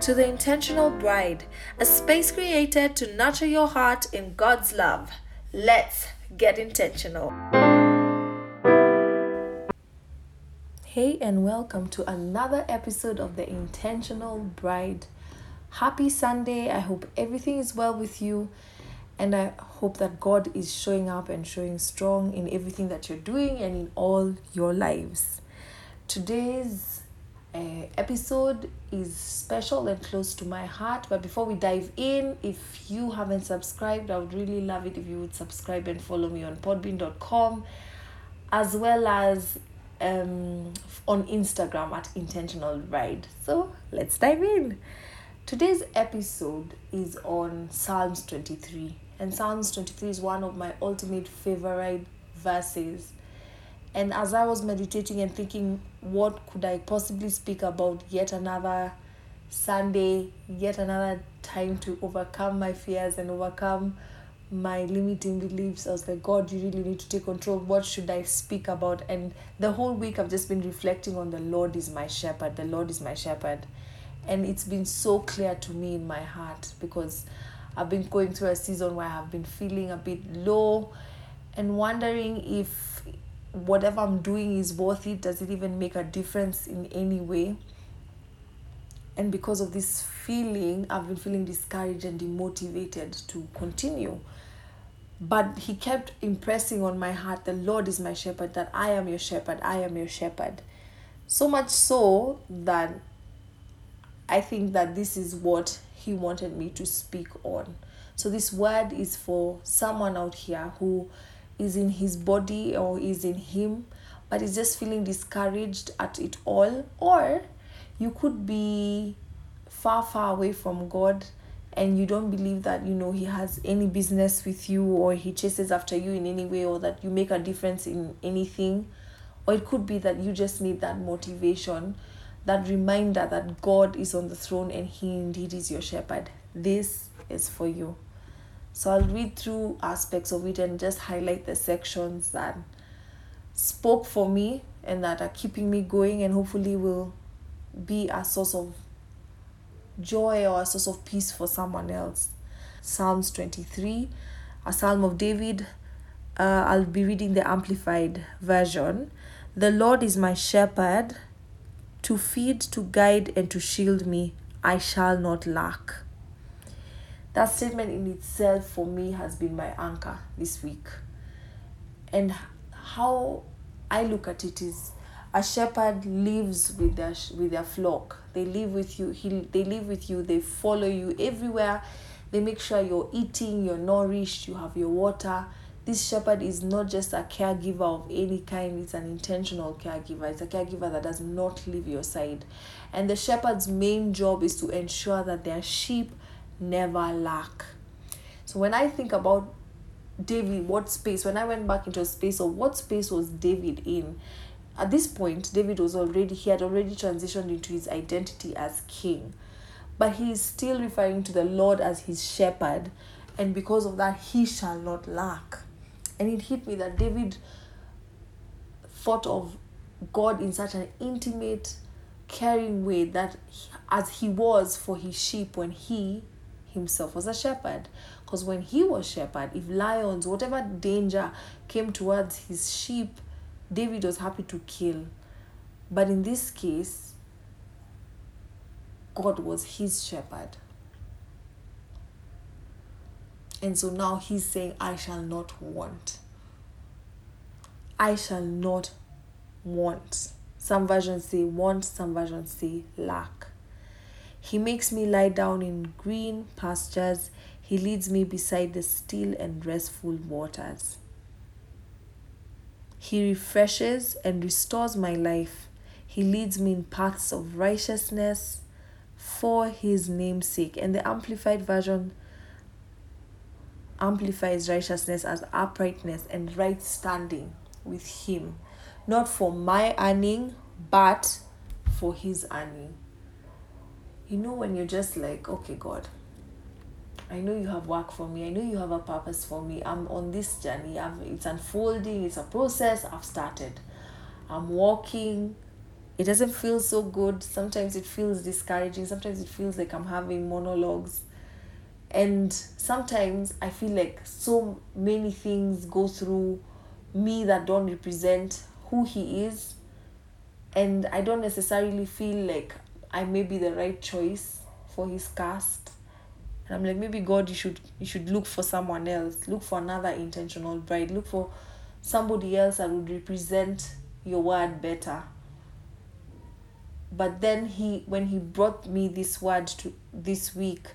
to The Intentional Bride, a space created to nurture your heart in God's love. Let's get intentional. Hey, and welcome to another episode of The Intentional Bride. Happy Sunday. I hope everything is well with you, and I hope that God is showing up and showing strong in everything that you're doing and in all your lives. Today's uh, episode is special and close to my heart. But before we dive in, if you haven't subscribed, I would really love it if you would subscribe and follow me on podbean.com as well as um, on Instagram at intentional bride. So let's dive in. Today's episode is on Psalms 23, and Psalms 23 is one of my ultimate favorite verses and as I was meditating and thinking, what could I possibly speak about yet another Sunday, yet another time to overcome my fears and overcome my limiting beliefs. I was like, God, you really need to take control. What should I speak about? And the whole week I've just been reflecting on the Lord is my shepherd. The Lord is my shepherd. And it's been so clear to me in my heart because I've been going through a season where I have been feeling a bit low and wondering if whatever I'm doing is worth it? Does it even make a difference in any way? And because of this feeling, I've been feeling discouraged and demotivated to continue. But he kept impressing on my heart, the Lord is my shepherd, that I am your shepherd, I am your shepherd. So much so that I think that this is what he wanted me to speak on. So, this word is for someone out here who is in his body or is in him but is just feeling discouraged at it all. Or you could be far far away from god and you don't believe that you know he has any business with you or he chases after you in any way or that you make a difference in anything. Or it could be that you just need that motivation that reminder that god is on the throne and he indeed is your shepherd. This is for you so I'll read through aspects of it and just highlight the sections that spoke for me and that are keeping me going and hopefully will be a source of joy or a source of peace for someone else. Psalms 23, a psalm of David. Uh, I'll be reading the Amplified Version. The Lord is my shepherd to feed, to guide, and to shield me. I shall not lack. That statement in itself for me has been my anchor this week. And how I look at it is a shepherd lives with their with their flock. They live with you. He they live with you. They follow you everywhere. They make sure you're eating, you're nourished, you have your water. This shepherd is not just a caregiver of any kind, it's an intentional caregiver. It's a caregiver that does not leave your side. And the shepherd's main job is to ensure that their sheep never lack. So when I think about David, what space, when I went back into a space of what space was David in, at this point, David was already, he had already transitioned into his identity as king. But he is still referring to the Lord as his shepherd, and because of that, he shall not lack. And it hit me that David thought of God in such an intimate, caring way that as he was for his sheep when he himself was a shepherd. Because when he was shepherd, if lions, whatever danger came towards his sheep, David was happy to kill. But in this case, God was his shepherd. And so now he's saying, I shall not want. I shall not want. Some versions say want, some versions say lack. He makes me lie down in green pastures. He leads me beside the still and restful waters. He refreshes and restores my life. He leads me in paths of righteousness for his name's sake. And the Amplified Version amplifies righteousness as uprightness and right standing with him, not for my earning, but for his earning you know when you're just like okay god i know you have work for me i know you have a purpose for me i'm on this journey I'm, it's unfolding it's a process i've started i'm walking it doesn't feel so good. Sometimes it feels discouraging. Sometimes it feels like I'm having monologues. And sometimes I feel like so many things go through me that don't represent who he is. And I don't necessarily feel like I may be the right choice for his cast. And I'm like, maybe God, you should you should look for someone else. Look for another intentional bride. Look for somebody else that would represent your word better but then he when he brought me this word to this week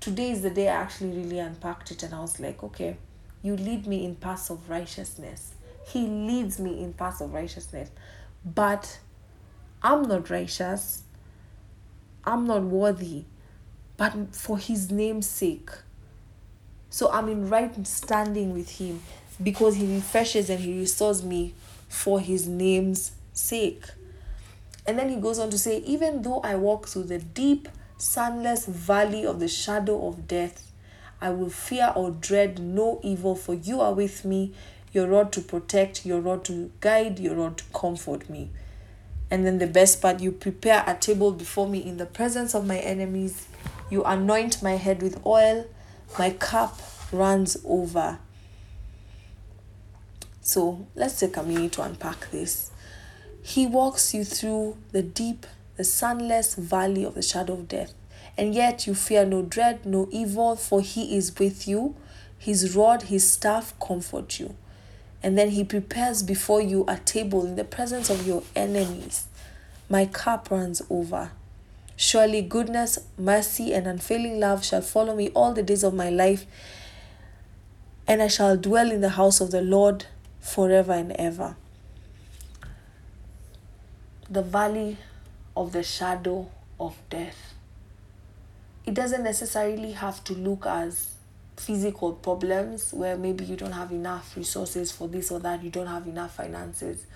today is the day i actually really unpacked it and i was like okay you lead me in paths of righteousness he leads me in paths of righteousness but i'm not righteous i'm not worthy but for his name's sake. So i'm in right standing with him because he refreshes and he restores me for his name's sake. And then he goes on to say, Even though I walk through the deep, sunless valley of the shadow of death, I will fear or dread no evil, for you are with me, your rod to protect, your rod to guide, your rod to comfort me. And then the best part, you prepare a table before me in the presence of my enemies. You anoint my head with oil, my cup runs over. So let's take a minute to unpack this. He walks you through the deep, the sunless valley of the shadow of death. And yet you fear no dread, no evil, for he is with you. His rod, his staff comfort you. And then he prepares before you a table in the presence of your enemies. My cup runs over. Surely goodness, mercy, and unfailing love shall follow me all the days of my life, and I shall dwell in the house of the Lord forever and ever the valley of the shadow of death. It doesn't necessarily have to look as physical problems where maybe you don't have enough resources for this or that, you don't have enough finances.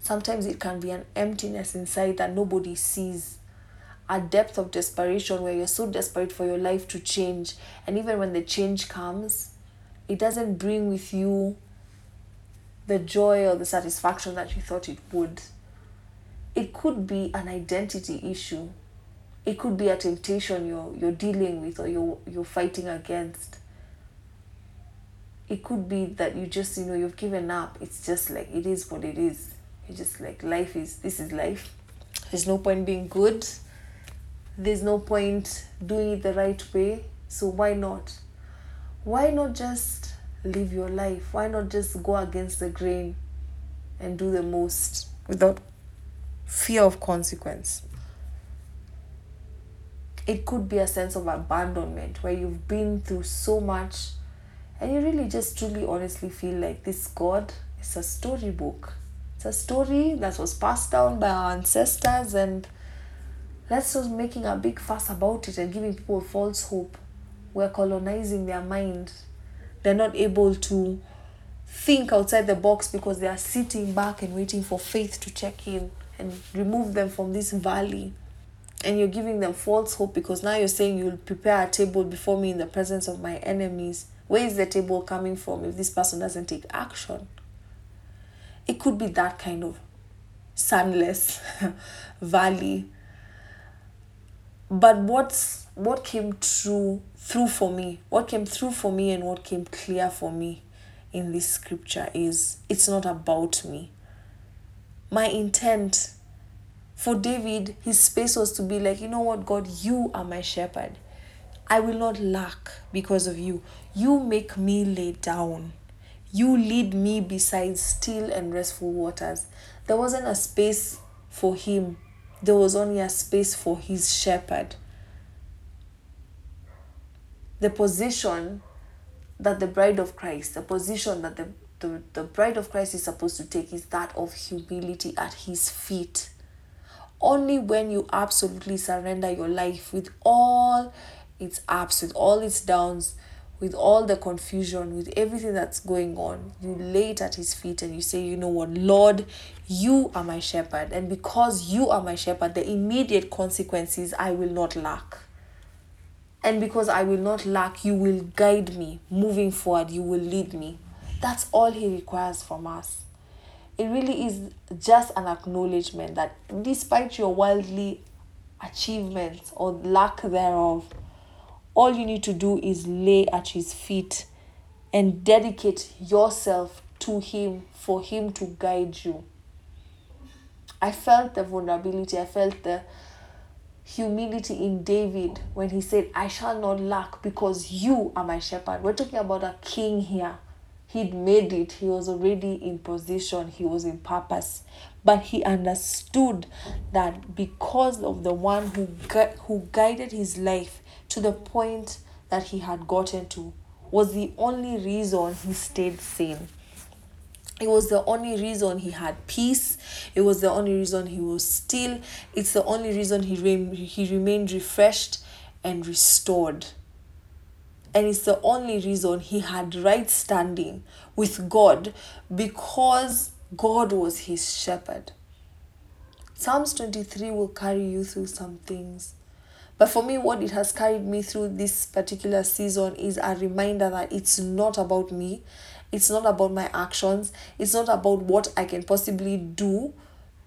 Sometimes it can be an emptiness inside that nobody sees. A depth of desperation where you're so desperate for your life to change, and even when the change comes, it doesn't bring with you the joy or the satisfaction that you thought it would it could be an identity issue it could be a temptation you're you're dealing with or you're you're fighting against it could be that you just you know you've given up. It's just like it is what it is. It's just like life is this is life. There's no point being good. There's no point doing it the right way. So why not? Why not just live your life? Why not just go against the grain and do the most without fear of consequence. It could be a sense of abandonment where you've been through so much and you really just truly honestly feel like this God is a storybook. It's a story that was passed down by our ancestors and let's just making a big fuss about it and giving people false hope. We're colonizing their mind. They're not able to think outside the box because they are sitting back and waiting for faith to check in and remove them from this valley and you're giving them false hope because now you're saying you'll prepare a table before me in the presence of my enemies. Where is the table coming from if this person doesn't take action? It could be that kind of sunless valley. But what's what came true through for me, what came through for me and what came clear for me in this scripture is it's not about me my intent for David, his space was to be like, you know what, God, you are my shepherd. I will not lack because of you. You make me lay down. You lead me beside still and restful waters. There wasn't a space for him, there was only a space for his shepherd. The position that the bride of Christ, the position that the the, the bride of Christ is supposed to take is that of humility at his feet. Only when you absolutely surrender your life with all its ups, with all its downs, with all the confusion, with everything that's going on, you lay it at his feet and you say, You know what, Lord, you are my shepherd. And because you are my shepherd, the immediate consequences I will not lack. And because I will not lack, you will guide me moving forward, you will lead me. That's all He requires from us. It really is just an acknowledgement that despite your worldly achievements or lack thereof, all you need to do is lay at his feet and dedicate yourself to him for him to guide you. I felt the vulnerability, I felt the humility in David when he said, I shall not lack because you are my shepherd. We're talking about a king here. He'd made it, he was already in position, he was in purpose. But he understood that because of the one who, gu- who guided his life to the point that he had gotten to, was the only reason he stayed sane. It was the only reason he had peace. It was the only reason he was still. It's the only reason he, re- he remained refreshed and restored. And it's the only reason he had right standing with God because God was his shepherd. Psalms 23 will carry you through some things. But for me, what it has carried me through this particular season is a reminder that it's not about me, it's not about my actions, it's not about what I can possibly do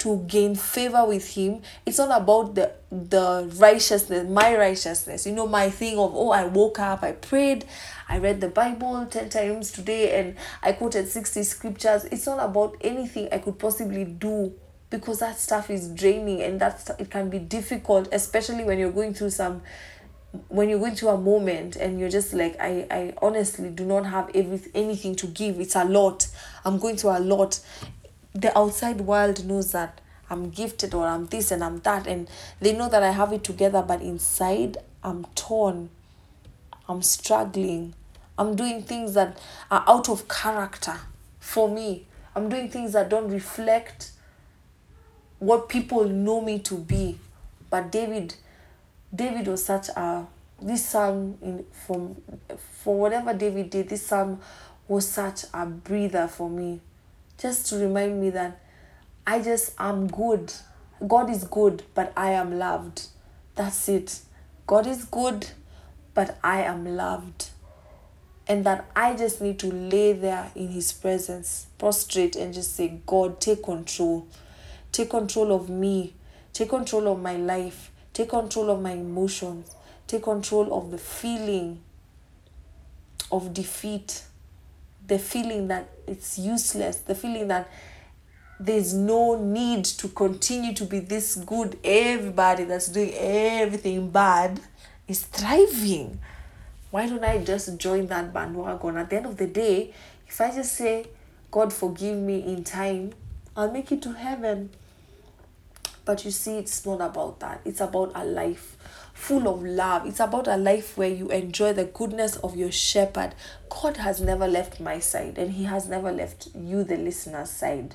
to gain favor with him it's not about the the righteousness my righteousness. You know my thing of oh i woke up i prayed i read the bible 10 times today and i quoted 60 scriptures. It's not about anything i could possibly do because that stuff is draining and that it can be difficult especially when you're going through some when you're going through a moment and you're just like i i honestly do not have every anything to give. It's a lot. I'm going through a lot the outside world knows that I'm gifted or I'm this and I'm that, and they know that I have it together, but inside I'm torn, I'm struggling, I'm doing things that are out of character for me. I'm doing things that don't reflect what people know me to be. But David, David was such a this psalm in from for whatever David did, this psalm was such a breather for me just to remind me that I just am good. God is good, but I am loved. That's it. God is good, but I am loved. And that I just need to lay there in His presence, prostrate, and just say, God, take control. Take control of me. Take control of my life. Take control of my emotions. Take control of the feeling of defeat the feeling that it's useless, the feeling that there's no need to continue to be this good. Everybody that's doing everything bad is thriving. Why don't I just join that bandwagon? At the end of the day, if I just say, God forgive me in time, I'll make it to heaven. But you see, it's not about that. It's about a life full of love. It's about a life where you enjoy the goodness of your shepherd. God has never left my side, and He has never left you, the listener's side.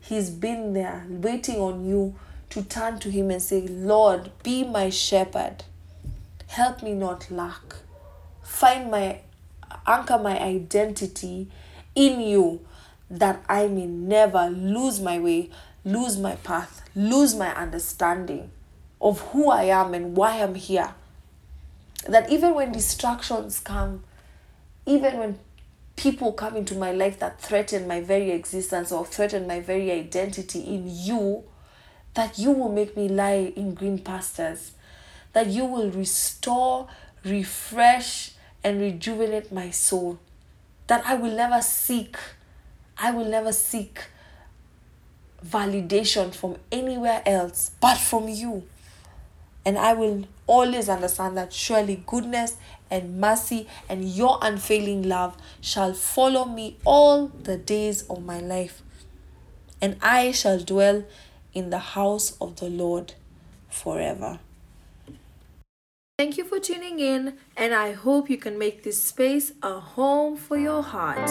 He's been there waiting on you to turn to Him and say, Lord, be my shepherd. Help me not lack. Find my anchor my identity in you that I may never lose my way, lose my path, lose my understanding of who I am and why I'm here. That even when distractions come, even when people come into my life that threaten my very existence or threaten my very identity in you, that you will make me lie in green pastures, that you will restore, refresh, and rejuvenate my soul, that I will never seek, I will never seek validation from anywhere else but from you. And I will always understand that surely goodness and mercy and your unfailing love shall follow me all the days of my life. And I shall dwell in the house of the Lord forever. Thank you for tuning in, and I hope you can make this space a home for your heart.